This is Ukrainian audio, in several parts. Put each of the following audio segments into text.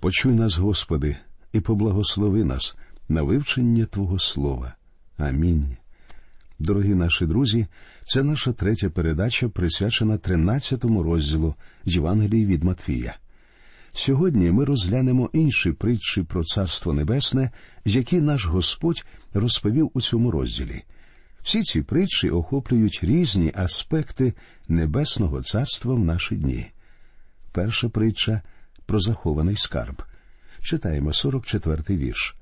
Почуй нас, Господи, і поблагослови нас на вивчення Твого Слова. Амінь. Дорогі наші друзі, це наша третя передача, присвячена 13-му розділу Євангелії від Матвія. Сьогодні ми розглянемо інші притчі про Царство Небесне, які наш Господь розповів у цьому розділі. Всі ці притчі охоплюють різні аспекти Небесного Царства в наші дні. Перша притча про захований скарб. Читаємо 44-й вірш.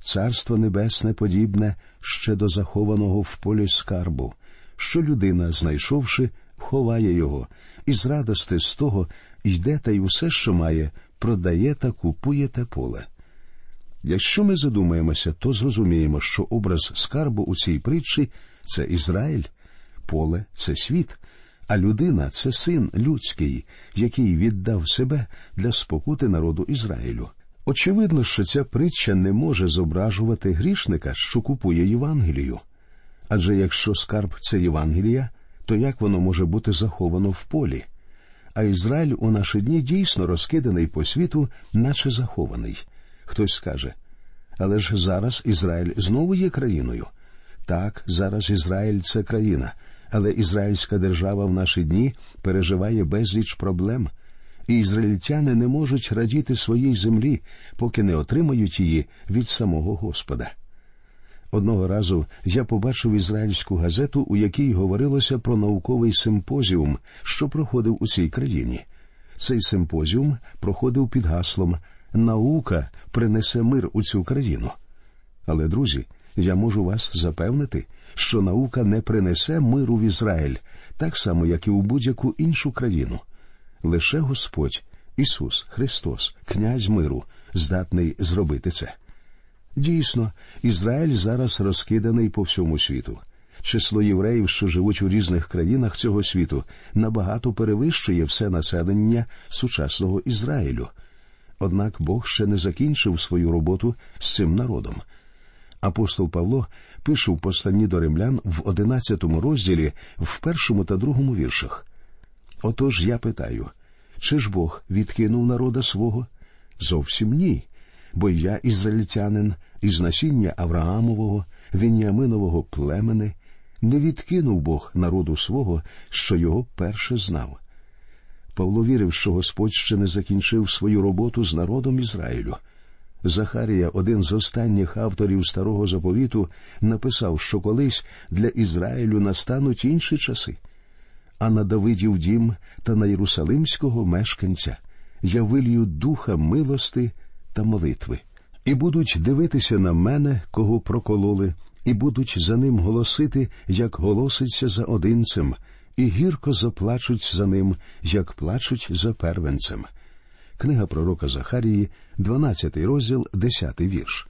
Царство небесне подібне ще до захованого в полі скарбу, що людина, знайшовши, ховає його, і з радости з того йде та й усе, що має, продає та купує те поле. Якщо ми задумаємося, то зрозуміємо, що образ скарбу у цій притчі це Ізраїль, поле це світ, а людина це син людський, який віддав себе для спокути народу Ізраїлю. Очевидно, що ця притча не може зображувати грішника, що купує Євангелію. Адже якщо скарб це Євангелія, то як воно може бути заховано в полі? А Ізраїль у наші дні дійсно розкиданий по світу, наче захований. Хтось скаже. Але ж зараз Ізраїль знову є країною. Так, зараз Ізраїль це країна, але ізраїльська держава в наші дні переживає безліч проблем, і ізраїльтяни не можуть радіти своїй землі, поки не отримають її від самого Господа. Одного разу я побачив ізраїльську газету, у якій говорилося про науковий симпозіум, що проходив у цій країні. Цей симпозіум проходив під гаслом Наука принесе мир у цю країну. Але, друзі, я можу вас запевнити, що наука не принесе миру в Ізраїль, так само, як і у будь-яку іншу країну. Лише Господь, Ісус Христос, князь миру, здатний зробити це. Дійсно, Ізраїль зараз розкиданий по всьому світу. Число євреїв, що живуть у різних країнах цього світу, набагато перевищує все населення сучасного Ізраїлю. Однак Бог ще не закінчив свою роботу з цим народом. Апостол Павло пише в посланні до римлян в одинадцятому розділі в першому та другому віршах. Отож я питаю, чи ж Бог відкинув народа свого? Зовсім ні. Бо я ізраїльтянин із насіння Авраамового, Віньяминового племени, не відкинув Бог народу свого, що його перше знав. Павло вірив, що Господь ще не закінчив свою роботу з народом Ізраїлю. Захарія, один з останніх авторів старого заповіту, написав, що колись для Ізраїлю настануть інші часи. А на Давидів дім та на Єрусалимського мешканця я вилью духа милости та молитви, і будуть дивитися на мене, кого прокололи, і будуть за ним голосити, як голоситься за одинцем, і гірко заплачуть за ним, як плачуть за первенцем. Книга пророка Захарії, 12 розділ, 10 вірш.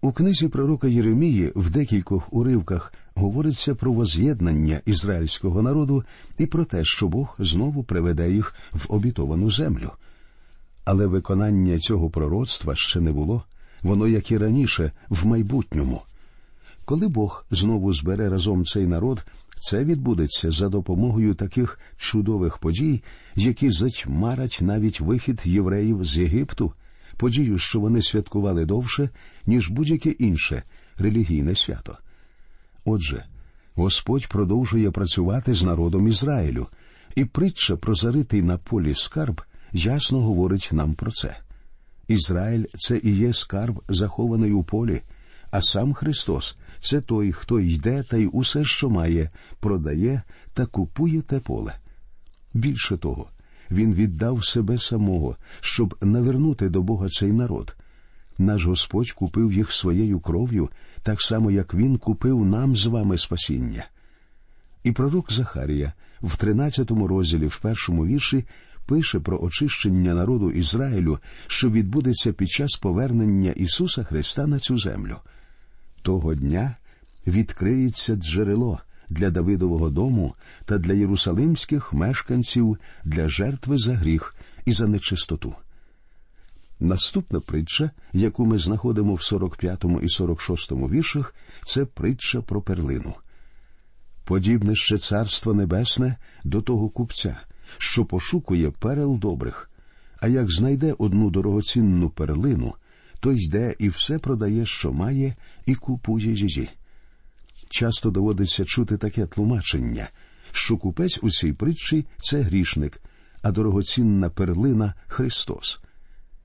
У книзі пророка Єремії в декількох уривках говориться про воз'єднання ізраїльського народу і про те, що Бог знову приведе їх в обітовану землю. Але виконання цього пророцтва ще не було, воно, як і раніше, в майбутньому. Коли Бог знову збере разом цей народ, це відбудеться за допомогою таких чудових подій, які затьмарять навіть вихід євреїв з Єгипту, подію, що вони святкували довше, ніж будь-яке інше релігійне свято. Отже, Господь продовжує працювати з народом Ізраїлю, і притча про заритий на полі скарб ясно говорить нам про це. Ізраїль це і є скарб, захований у полі, а сам Христос це той, хто йде та й усе, що має, продає та купує те поле. Більше того, він віддав себе самого, щоб навернути до Бога цей народ. Наш Господь купив їх своєю кров'ю, так само, як Він купив нам з вами спасіння. І пророк Захарія в 13 розділі, в першому вірші, пише про очищення народу Ізраїлю, що відбудеться під час повернення Ісуса Христа на цю землю. Того дня відкриється джерело для Давидового дому та для єрусалимських мешканців для жертви за гріх і за нечистоту. Наступна притча, яку ми знаходимо в 45 і 46 віршах, це притча про перлину. Подібне ще царство небесне до того купця, що пошукує перел добрих, А як знайде одну дорогоцінну перлину, то йде і все продає, що має, і купує її. Часто доводиться чути таке тлумачення, що купець у цій притчі це грішник, а дорогоцінна перлина Христос.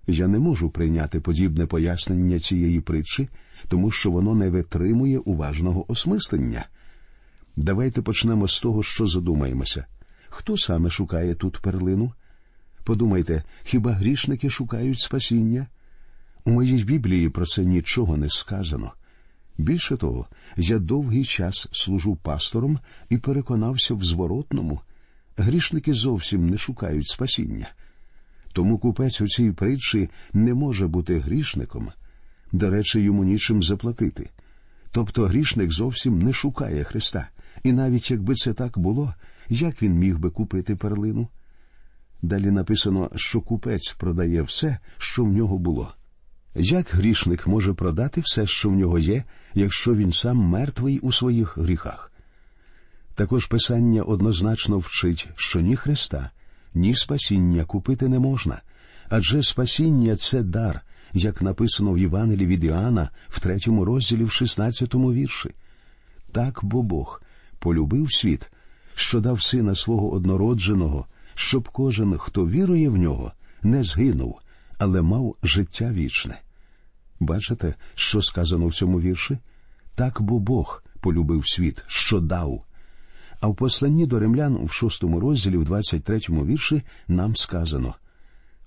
Я не можу прийняти подібне пояснення цієї притчі, тому що воно не витримує уважного осмислення. Давайте почнемо з того, що задумаємося. Хто саме шукає тут перлину? Подумайте, хіба грішники шукають спасіння? У моїй Біблії про це нічого не сказано. Більше того, я довгий час служу пастором і переконався в зворотному. Грішники зовсім не шукають спасіння. Тому купець у цій притчі не може бути грішником, до речі, йому нічим заплатити. Тобто грішник зовсім не шукає Христа, і навіть якби це так було, як він міг би купити перлину? Далі написано, що купець продає все, що в нього було. Як грішник може продати все, що в нього є, якщо він сам мертвий у своїх гріхах? Також Писання однозначно вчить, що ні Христа, ні спасіння купити не можна, адже спасіння це дар, як написано в Євангелії від Іоанна в третьому розділі в шістнадцятому вірші. Так бо Бог полюбив світ, що дав сина свого однородженого, щоб кожен, хто вірує в нього, не згинув, але мав життя вічне. Бачите, що сказано в цьому вірші? Так бо Бог полюбив світ, що дав. А в посланні до римлян в шостому розділі, в 23-му вірші, нам сказано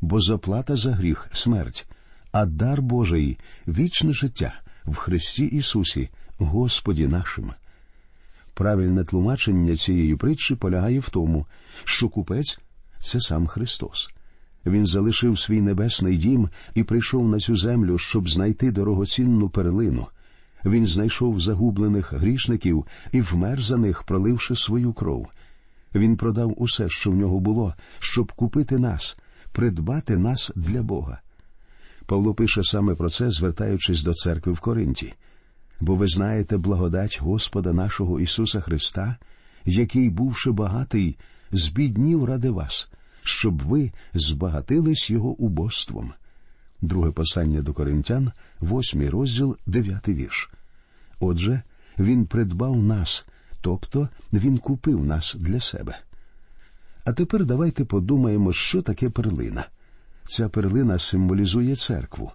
бо заплата за гріх смерть, а дар Божий вічне життя в Христі Ісусі, Господі нашим. Правильне тлумачення цієї притчі полягає в тому, що купець це сам Христос. Він залишив свій небесний дім і прийшов на цю землю, щоб знайти дорогоцінну перлину. Він знайшов загублених грішників і вмер за них, проливши свою кров. Він продав усе, що в нього було, щоб купити нас, придбати нас для Бога. Павло пише саме про це, звертаючись до церкви в Коринті. Бо ви знаєте благодать Господа нашого Ісуса Христа, який, бувши багатий, збіднів ради вас, щоб ви збагатились Його убоством. Друге послання до Коринтян, восьмий розділ, дев'ятий вірш. Отже, Він придбав нас, тобто Він купив нас для себе. А тепер давайте подумаємо, що таке перлина. Ця перлина символізує церкву.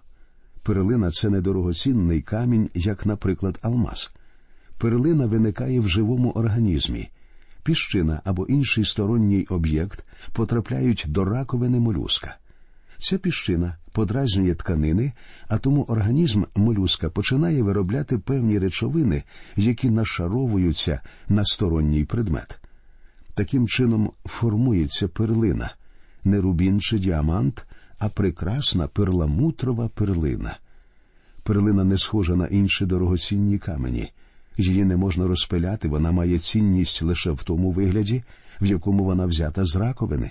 Перлина це недорогоцінний камінь, як, наприклад, алмаз. Перлина виникає в живому організмі. Піщина або інший сторонній об'єкт потрапляють до раковини молюска. Ця піщина подразнює тканини, а тому організм молюска починає виробляти певні речовини, які нашаровуються на сторонній предмет. Таким чином формується перлина, не рубін чи діамант, а прекрасна перламутрова перлина. Перлина не схожа на інші дорогоцінні камені. Її не можна розпиляти, вона має цінність лише в тому вигляді, в якому вона взята з раковини.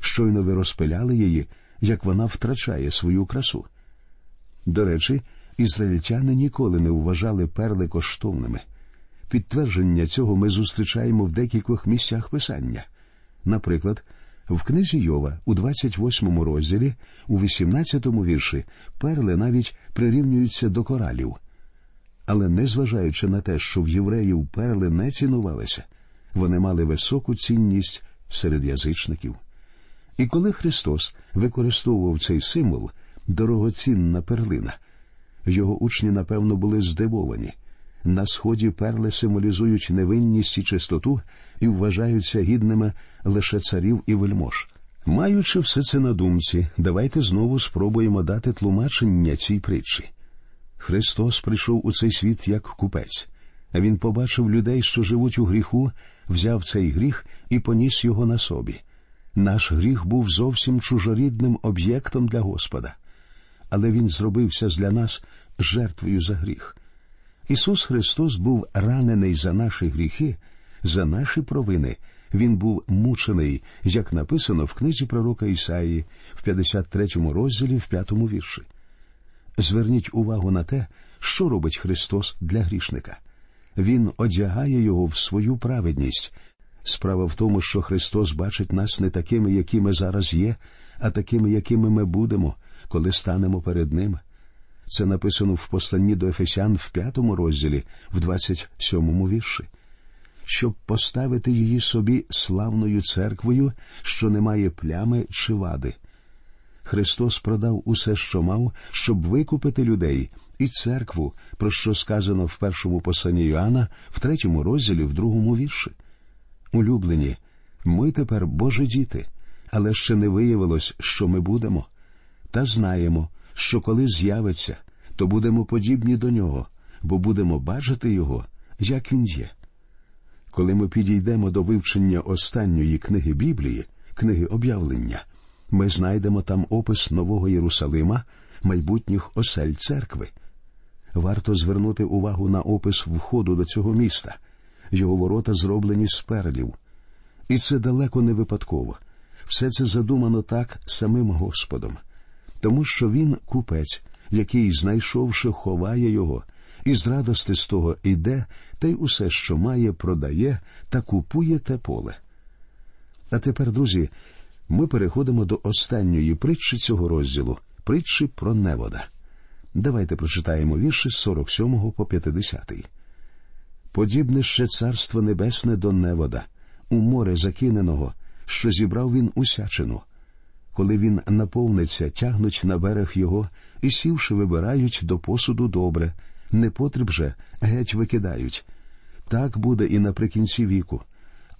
Щойно ви розпиляли її, як вона втрачає свою красу. До речі, ізраїльтяни ніколи не вважали перли коштовними. Підтвердження цього ми зустрічаємо в декількох місцях писання. Наприклад, в книзі Йова у 28 розділі, у 18 вірші, перли навіть прирівнюються до коралів. Але незважаючи на те, що в євреїв перли не цінувалися, вони мали високу цінність серед язичників. І коли Христос використовував цей символ, дорогоцінна перлина, його учні, напевно, були здивовані. На сході перли символізують невинність і чистоту і вважаються гідними лише царів і вельмож. Маючи все це на думці, давайте знову спробуємо дати тлумачення цій притчі. Христос прийшов у цей світ як купець, а Він побачив людей, що живуть у гріху, взяв цей гріх і поніс його на собі. Наш гріх був зовсім чужорідним об'єктом для Господа, але Він зробився для нас жертвою за гріх. Ісус Христос був ранений за наші гріхи, за наші провини. Він був мучений, як написано в книзі пророка Ісаї в 53 розділі в 5 вірші. Зверніть увагу на те, що робить Христос для грішника. Він одягає його в свою праведність. Справа в тому, що Христос бачить нас не такими, які ми зараз є, а такими, якими ми будемо, коли станемо перед ним. Це написано в посланні до Ефесян в п'ятому розділі, в двадцять сьомому вірші. Щоб поставити її собі славною церквою, що не має плями чи вади. Христос продав усе, що мав, щоб викупити людей і церкву, про що сказано в першому посланні Йоанна, в третьому розділі, в другому вірші. Улюблені, ми тепер Божі діти, але ще не виявилось, що ми будемо. Та знаємо, що коли з'явиться, то будемо подібні до нього, бо будемо бачити його, як він є. Коли ми підійдемо до вивчення останньої книги Біблії, книги об'явлення, ми знайдемо там опис Нового Єрусалима, майбутніх осель церкви. Варто звернути увагу на опис входу до цього міста. Його ворота зроблені з перлів. І це далеко не випадково. Все це задумано так самим Господом, тому що він купець, який, знайшовши, ховає його, і з радости з того іде, та й усе, що має, продає та купує те поле. А тепер, друзі, ми переходимо до останньої притчі цього розділу притчі про невода. Давайте прочитаємо вірші з 47 по 50. Подібне ще царство небесне до невода, у море закиненого, що зібрав він усячину. Коли він наповниться, тягнуть на берег його і, сівши, вибирають до посуду добре, непотріб же геть викидають. Так буде і наприкінці віку.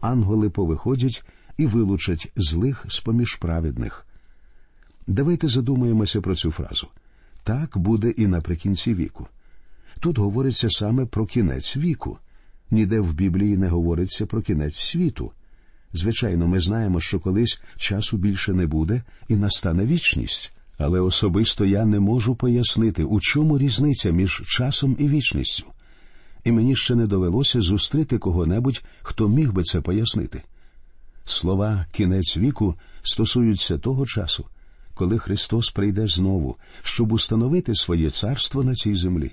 Ангели повиходять і вилучать злих з поміж праведних. Давайте задумаємося про цю фразу. Так буде і наприкінці віку. Тут говориться саме про кінець віку. Ніде в Біблії не говориться про кінець світу. Звичайно, ми знаємо, що колись часу більше не буде і настане вічність, але особисто я не можу пояснити, у чому різниця між часом і вічністю. І мені ще не довелося зустріти кого-небудь, хто міг би це пояснити. Слова кінець віку стосуються того часу, коли Христос прийде знову, щоб установити своє царство на цій землі.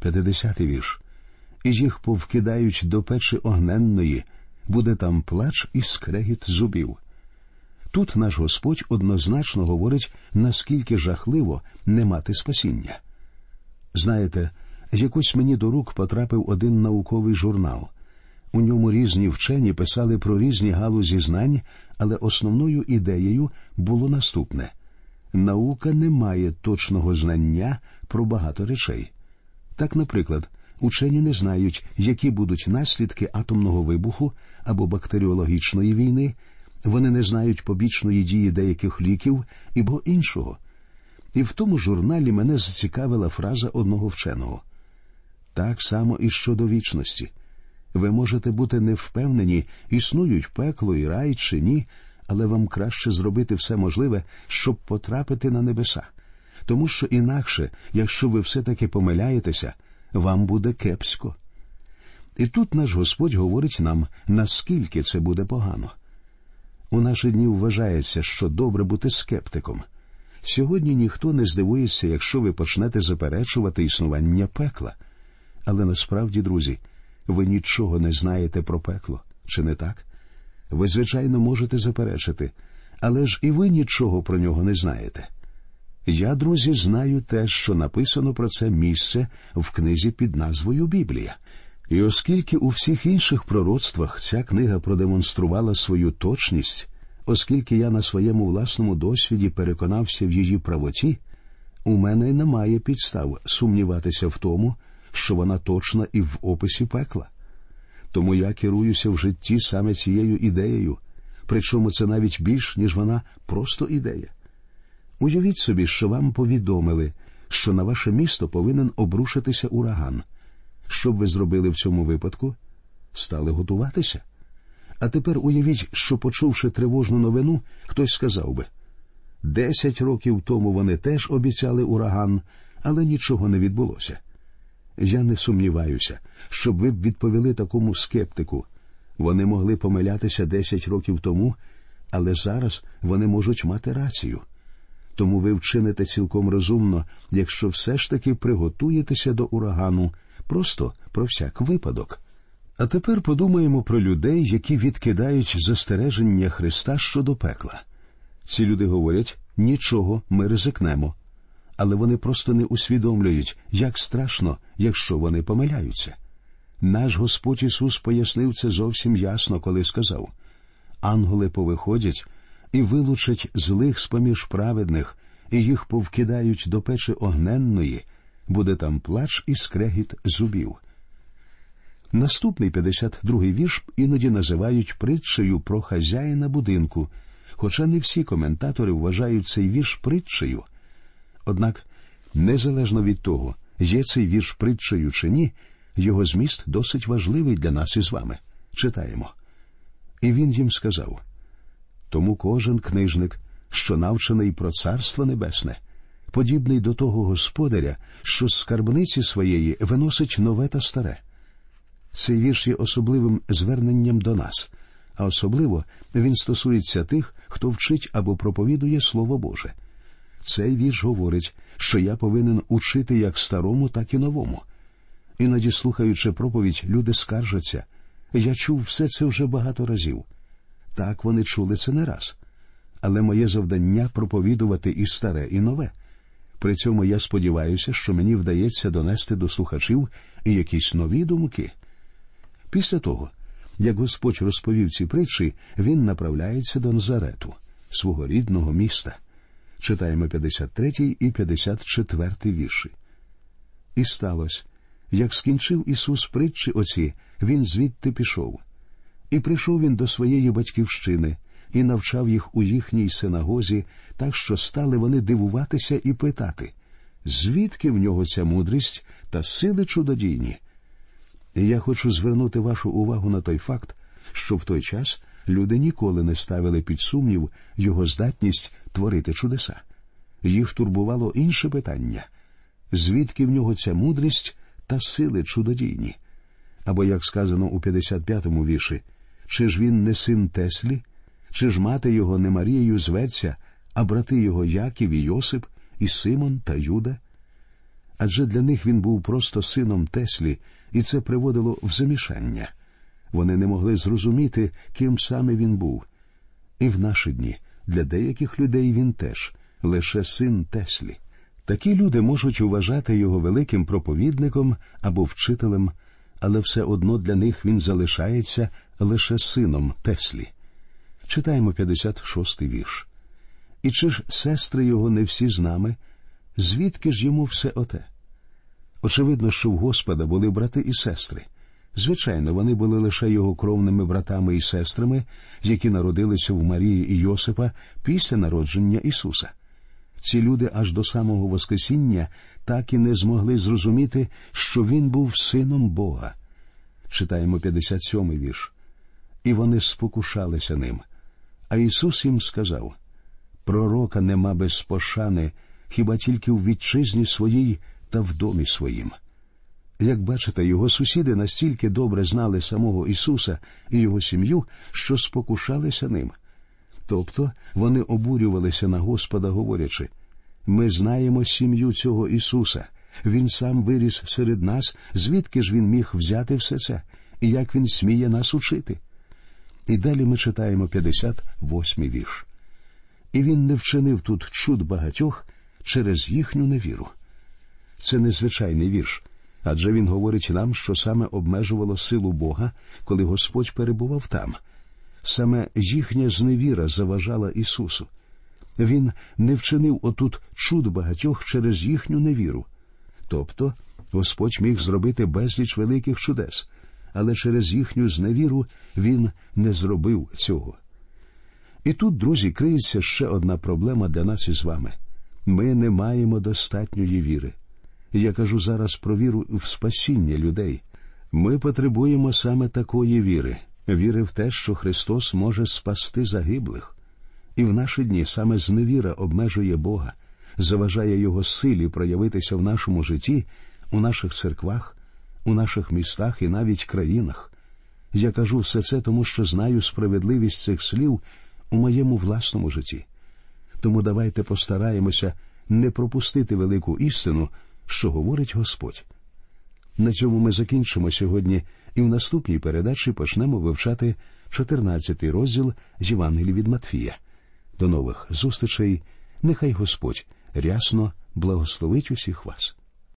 П'ятдесятий вірш. І їх повкидають до печі огненної, буде там плач і скрегіт зубів. Тут наш Господь однозначно говорить, наскільки жахливо не мати спасіння. Знаєте, якось мені до рук потрапив один науковий журнал. У ньому різні вчені писали про різні галузі знань, але основною ідеєю було наступне наука не має точного знання про багато речей. Так, наприклад, учені не знають, які будуть наслідки атомного вибуху або бактеріологічної війни, вони не знають побічної дії деяких ліків або іншого. І в тому журналі мене зацікавила фраза одного вченого так само і щодо вічності. Ви можете бути невпевнені, існують пекло і рай чи ні, але вам краще зробити все можливе, щоб потрапити на небеса. Тому що інакше, якщо ви все таки помиляєтеся, вам буде кепсько. І тут наш Господь говорить нам, наскільки це буде погано. У наші дні вважається, що добре бути скептиком. Сьогодні ніхто не здивується, якщо ви почнете заперечувати існування пекла. Але насправді, друзі, ви нічого не знаєте про пекло, чи не так? Ви, звичайно, можете заперечити, але ж і ви нічого про нього не знаєте. Я, друзі, знаю те, що написано про це місце в книзі під назвою Біблія. І оскільки у всіх інших пророцтвах ця книга продемонструвала свою точність, оскільки я на своєму власному досвіді переконався в її правоті, у мене немає підстав сумніватися в тому, що вона точна і в описі пекла. Тому я керуюся в житті саме цією ідеєю, причому це навіть більш, ніж вона просто ідея. Уявіть собі, що вам повідомили, що на ваше місто повинен обрушитися ураган. Що б ви зробили в цьому випадку? Стали готуватися. А тепер уявіть, що, почувши тривожну новину, хтось сказав би десять років тому вони теж обіцяли ураган, але нічого не відбулося. Я не сумніваюся, щоб ви б відповіли такому скептику. Вони могли помилятися десять років тому, але зараз вони можуть мати рацію. Тому ви вчините цілком розумно, якщо все ж таки приготуєтеся до урагану, просто про всяк випадок. А тепер подумаємо про людей, які відкидають застереження Христа щодо пекла. Ці люди говорять нічого, ми ризикнемо, але вони просто не усвідомлюють, як страшно, якщо вони помиляються. Наш Господь Ісус пояснив це зовсім ясно, коли сказав ангели повиходять і вилучать злих з поміж праведних, і їх повкидають до печі огненної, буде там плач і скрегіт зубів. Наступний 52-й вірш іноді називають притчею про хазяїна будинку, хоча не всі коментатори вважають цей вірш притчею. Однак, незалежно від того, є цей вірш притчею чи ні, його зміст досить важливий для нас із вами. Читаємо. І він їм сказав тому кожен книжник, що навчений про Царство Небесне, подібний до того господаря, що з скарбниці своєї виносить нове та старе. Цей вірш є особливим зверненням до нас, а особливо він стосується тих, хто вчить або проповідує Слово Боже. Цей вірш говорить, що я повинен учити як старому, так і новому. Іноді, слухаючи проповідь, люди скаржаться. Я чув все це вже багато разів. Так вони чули це не раз. Але моє завдання проповідувати і старе, і нове. При цьому я сподіваюся, що мені вдається донести до слухачів і якісь нові думки. Після того, як Господь розповів ці притчі, він направляється до Назарету, свого рідного міста. Читаємо 53 і 54 вірші. І сталося, як скінчив Ісус притчі оці, він звідти пішов. І прийшов він до своєї батьківщини і навчав їх у їхній синагозі, так що стали вони дивуватися і питати, звідки в нього ця мудрість та сили чудодійні. І я хочу звернути вашу увагу на той факт, що в той час люди ніколи не ставили під сумнів його здатність творити чудеса. Їх турбувало інше питання звідки в нього ця мудрість та сили чудодійні? Або, як сказано у 55-му вірші, чи ж він не син Теслі, чи ж мати його не Марією зветься, а брати його Яків і Йосип, і Симон та Юда? Адже для них він був просто сином Теслі, і це приводило в замішання. Вони не могли зрозуміти, ким саме він був. І в наші дні для деяких людей він теж лише син Теслі. Такі люди можуть вважати його великим проповідником або вчителем, але все одно для них він залишається лише сином Теслі. Читаємо 56-й вірш. І чи ж сестри його не всі з нами? Звідки ж йому все оте? Очевидно, що в Господа були брати і сестри. Звичайно, вони були лише його кровними братами і сестрами, які народилися в Марії і Йосипа після народження Ісуса. Ці люди аж до самого Воскресіння так і не змогли зрозуміти, що він був сином Бога. Читаємо 57-й вірш. І вони спокушалися ним. А Ісус їм сказав Пророка нема без пошани, хіба тільки в вітчизні своїй та в домі своїм. Як бачите, його сусіди настільки добре знали самого Ісуса і його сім'ю, що спокушалися ним. Тобто вони обурювалися на Господа, говорячи ми знаємо сім'ю цього Ісуса. Він сам виріс серед нас, звідки ж він міг взяти все це, і як він сміє нас учити. І далі ми читаємо 58-й вірш. І він не вчинив тут чуд багатьох через їхню невіру. Це незвичайний вірш, адже він говорить нам, що саме обмежувало силу Бога, коли Господь перебував там. Саме їхня зневіра заважала Ісусу. Він не вчинив отут чуд багатьох через їхню невіру. Тобто Господь міг зробити безліч великих чудес, але через їхню зневіру він не зробив цього. І тут, друзі, криється ще одна проблема для нас із вами. Ми не маємо достатньої віри. Я кажу зараз про віру в спасіння людей. Ми потребуємо саме такої віри, віри в те, що Христос може спасти загиблих. І в наші дні саме зневіра обмежує Бога, заважає Його силі проявитися в нашому житті, у наших церквах, у наших містах і навіть країнах. Я кажу все це, тому що знаю справедливість цих слів у моєму власному житті. Тому давайте постараємося не пропустити велику істину, що говорить Господь. На цьому ми закінчимо сьогодні і в наступній передачі почнемо вивчати 14 розділ Євангелії від Матфія. До нових зустрічей. Нехай Господь рясно благословить усіх вас.